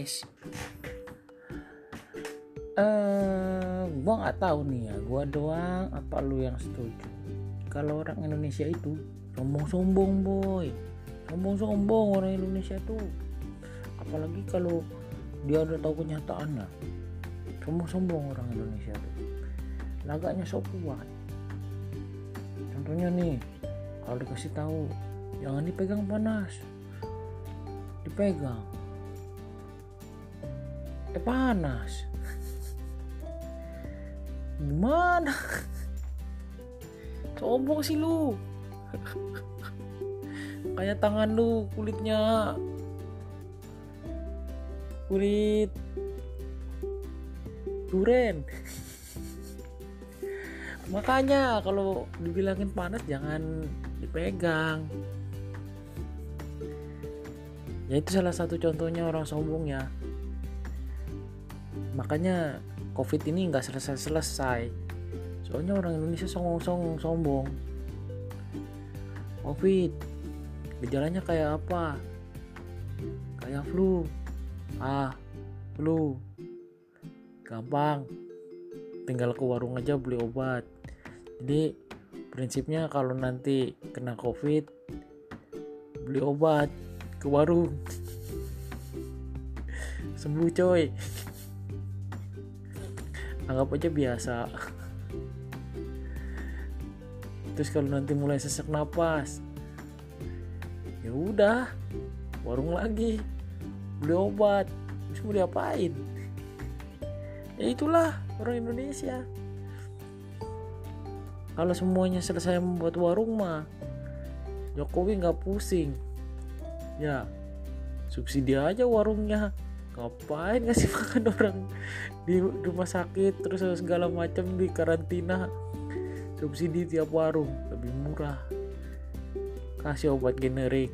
guys. Eh gua nggak tahu nih ya. Gua doang apa lu yang setuju? Kalau orang Indonesia itu sombong-sombong boy. Sombong-sombong orang Indonesia tuh apalagi kalau dia udah tahu kenyataannya sombong-sombong orang Indonesia tuh lagaknya sok kuat. Contohnya nih kalau dikasih tahu jangan dipegang panas. Dipegang eh panas. Gimana? Sombong sih lu. Kayak tangan lu kulitnya. Kulit duren. Makanya kalau dibilangin panas jangan dipegang. Ya itu salah satu contohnya orang sombong ya makanya covid ini nggak selesai-selesai. Soalnya orang Indonesia songong-songong sombong. Covid gejalanya kayak apa? Kayak flu. Ah flu. Gampang. Tinggal ke warung aja beli obat. Jadi prinsipnya kalau nanti kena covid beli obat ke warung. Sembuh coy anggap aja biasa. Terus kalau nanti mulai sesak napas ya udah warung lagi beli obat terus mau diapain ya itulah orang Indonesia. Kalau semuanya selesai membuat warung mah Jokowi nggak pusing. Ya subsidi aja warungnya ngapain ngasih makan orang di rumah sakit terus segala macam di karantina? Subsidi tiap warung lebih murah. Kasih obat generik.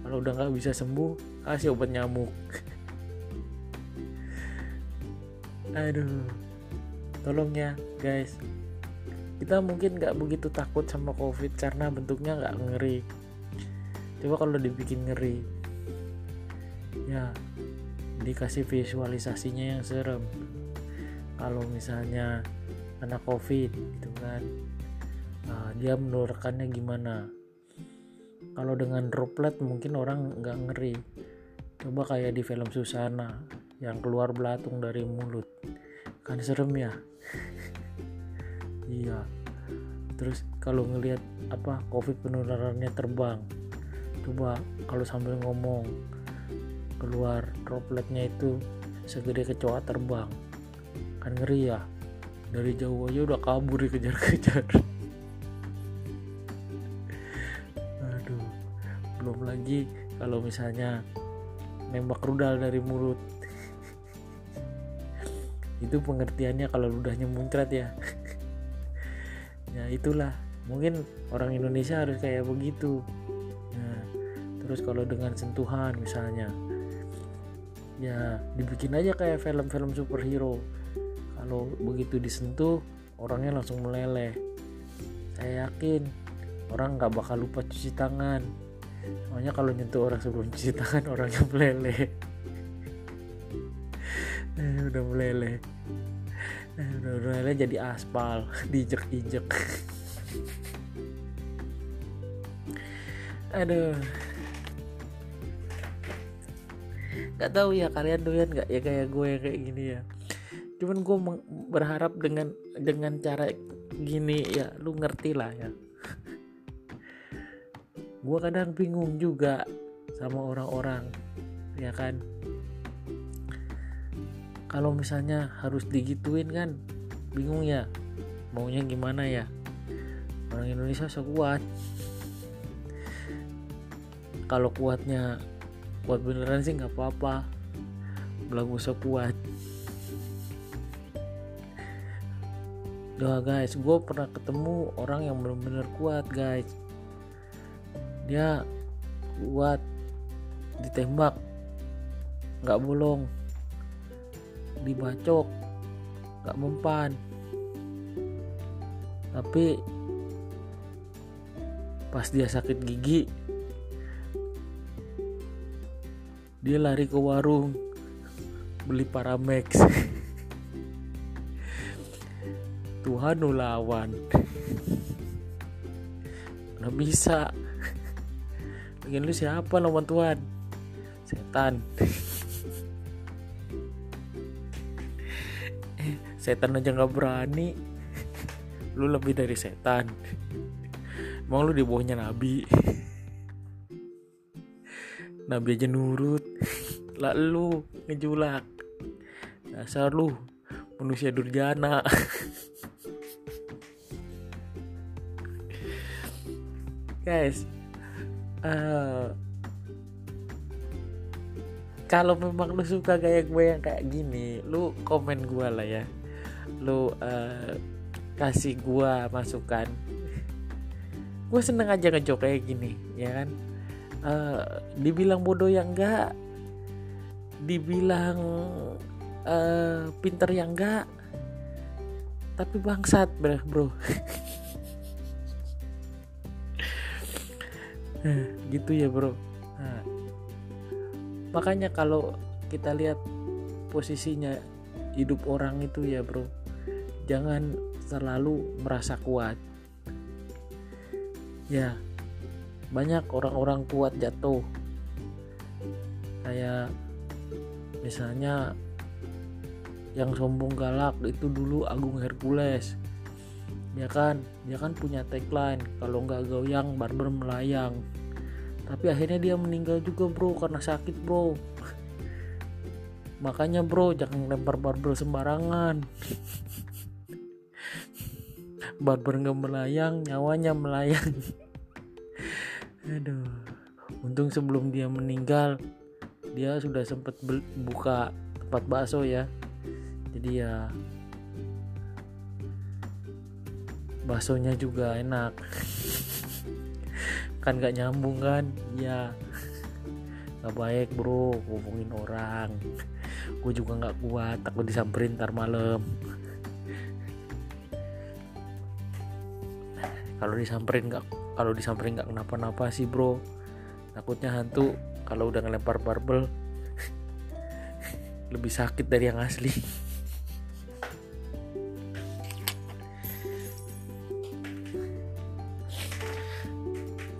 Kalau udah nggak bisa sembuh kasih obat nyamuk. Aduh tolong ya guys. Kita mungkin nggak begitu takut sama covid karena bentuknya nggak ngeri. Coba kalau dibikin ngeri ya dikasih visualisasinya yang serem. Kalau misalnya kena covid gitu kan. Nah, dia menularkannya gimana? Kalau dengan droplet mungkin orang nggak ngeri. Coba kayak di film Susana yang keluar belatung dari mulut. Kan serem ya? Iya. Terus kalau ngelihat apa covid penularannya terbang. Coba kalau sambil ngomong keluar dropletnya itu segede kecoa terbang. Kan ngeri ya. Dari jauh aja udah kabur dikejar-kejar aduh belum lagi kalau misalnya nembak rudal dari mulut. Itu pengertiannya kalau ludahnya muncrat ya. Ya itulah. Mungkin orang Indonesia harus kayak begitu. Nah terus kalau dengan sentuhan misalnya ya dibikin aja kayak film-film superhero. Kalau begitu disentuh orangnya langsung meleleh. Saya yakin orang nggak bakal lupa cuci tangan. Soalnya kalau nyentuh orang sebelum cuci tangan orangnya meleleh. Eh, udah meleleh. Eh, udah meleleh jadi aspal diinjek-injek. Aduh nggak tahu ya kalian doyan nggak ya kayak gue kayak gini ya? Cuman gue berharap dengan dengan cara gini ya lu ngerti lah ya. Gue kadang bingung juga sama orang-orang ya kan? Kalau misalnya harus digituin kan bingung ya maunya gimana ya? Orang Indonesia so kuat. Kalau kuatnya kuat beneran sih nggak apa-apa belum usah kuat Doa guys, gue pernah ketemu orang yang bener-bener kuat guys. Dia kuat ditembak, nggak bolong, dibacok, nggak mempan. Tapi pas dia sakit gigi, dia lari ke warung beli Paramex. Tuhan lawan. Nggak bisa. Lagian lu siapa lawan Tuhan? Setan. Setan aja nggak berani. Lu lebih dari setan. Emang lu di bawahnya nabi nabi aja nurut lalu ngejulak. Dasar lu manusia durjana. Guys uh, kalau memang lu suka kayak gue yang kayak gini lu komen gue lah ya. Lu uh, kasih gue masukan. Gue seneng aja ngejok kayak gini ya kan uh, dibilang bodoh yang enggak dibilang uh, pinter yang enggak tapi bangsat bro, bro. gitu ya bro nah, makanya kalau kita lihat posisinya hidup orang itu ya bro jangan selalu merasa kuat ya banyak orang-orang kuat jatuh. Kayak misalnya yang sombong galak itu dulu Agung Hercules. Ya kan dia kan punya tagline kalau nggak goyang barber melayang. Tapi akhirnya dia meninggal juga bro karena sakit bro. Makanya bro jangan lempar barber sembarangan. Barber nggak melayang nyawanya melayang aduh. Untung sebelum dia meninggal dia sudah sempat buka tempat bakso ya. Jadi ya baksonya juga enak. Kan gak nyambung kan? Ya gak baik bro. Ngomongin orang. Gue juga nggak kuat. Takut disamperin ntar malam. Kalau disamperin nggak kalau disamperin nggak kenapa-napa sih bro. Takutnya hantu kalau udah ngelempar barbel lebih sakit dari yang asli.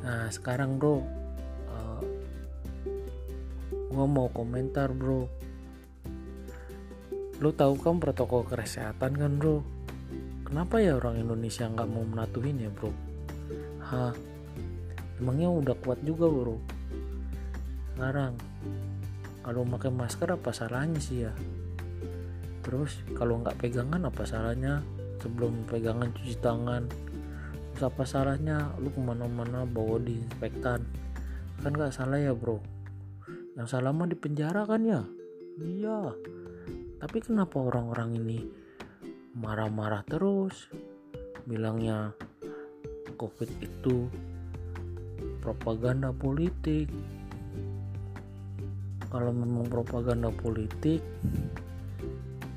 Nah sekarang bro uh, eh, gue mau komentar bro. Lo tahu kan protokol kesehatan kan bro? Kenapa ya orang Indonesia nggak mau menatuhin ya bro hah emangnya udah kuat juga bro? Sekarang kalau pakai masker apa salahnya sih ya? Terus kalau nggak pegangan apa salahnya? Sebelum pegangan cuci tangan. Terus apa salahnya? Lu ke mana-mana bawa disinfektan kan nggak salah ya bro? Yang salah mah di penjara kan ya? Iya. Tapi kenapa orang-orang ini marah-marah terus? Bilangnya covid itu propaganda politik. Kalau memang propaganda politik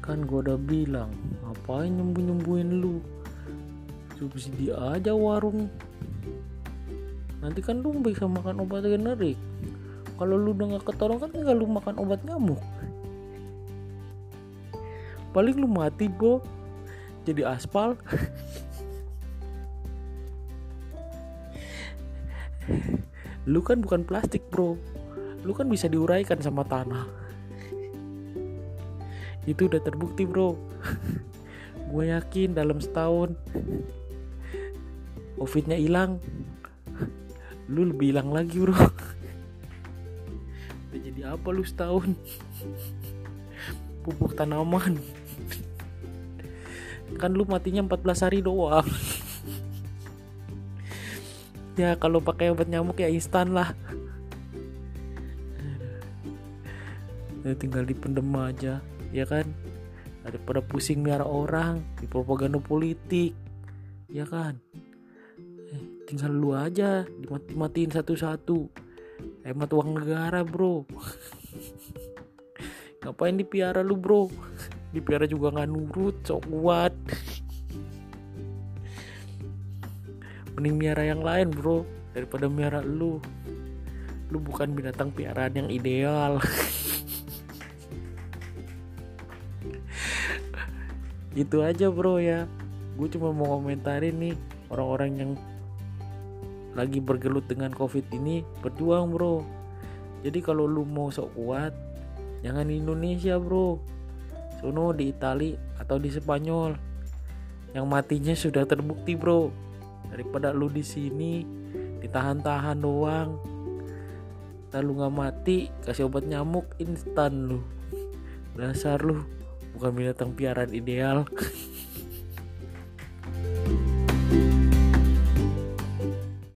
kan gue udah bilang ngapain nyembuh nyembuhin lu? Subsidi aja warung. Nanti kan lu bisa makan obat generik. Kalau lu udah gak ketolong kan tinggal lu makan obat nyamuk. Paling lu mati bro jadi aspal lu kan bukan plastik bro. Lu kan bisa diuraikan sama tanah. Itu udah terbukti bro. Gue yakin dalam setahun covidnya hilang. Lu lebih hilang lagi bro. Udah jadi apa lu setahun? Pupuk tanaman. Kan lu matinya 14 hari doang ya kalau pakai obat nyamuk ya instan lah. Ya, tinggal dipendem aja ya kan? Daripada pusing miara orang di propaganda politik ya kan? Tinggal lu aja dimati-matiin satu-satu. Hemat uang negara bro. Ngapain dipiara lu bro? Dipiara juga nggak nurut sok kuat mending miara yang lain bro. Daripada miara lu. Lu bukan binatang piaraan yang ideal. Itu aja bro ya. Gue cuma mau komentarin nih orang-orang yang lagi bergelut dengan covid ini berjuang bro. Jadi kalau lu mau sok kuat jangan di Indonesia bro. Sono di Itali atau di Spanyol. Yang matinya sudah terbukti bro daripada lu di sini ditahan-tahan doang. Ntar lu nggak mati kasih obat nyamuk instan lu. Dasar lu bukan binatang piaraan ideal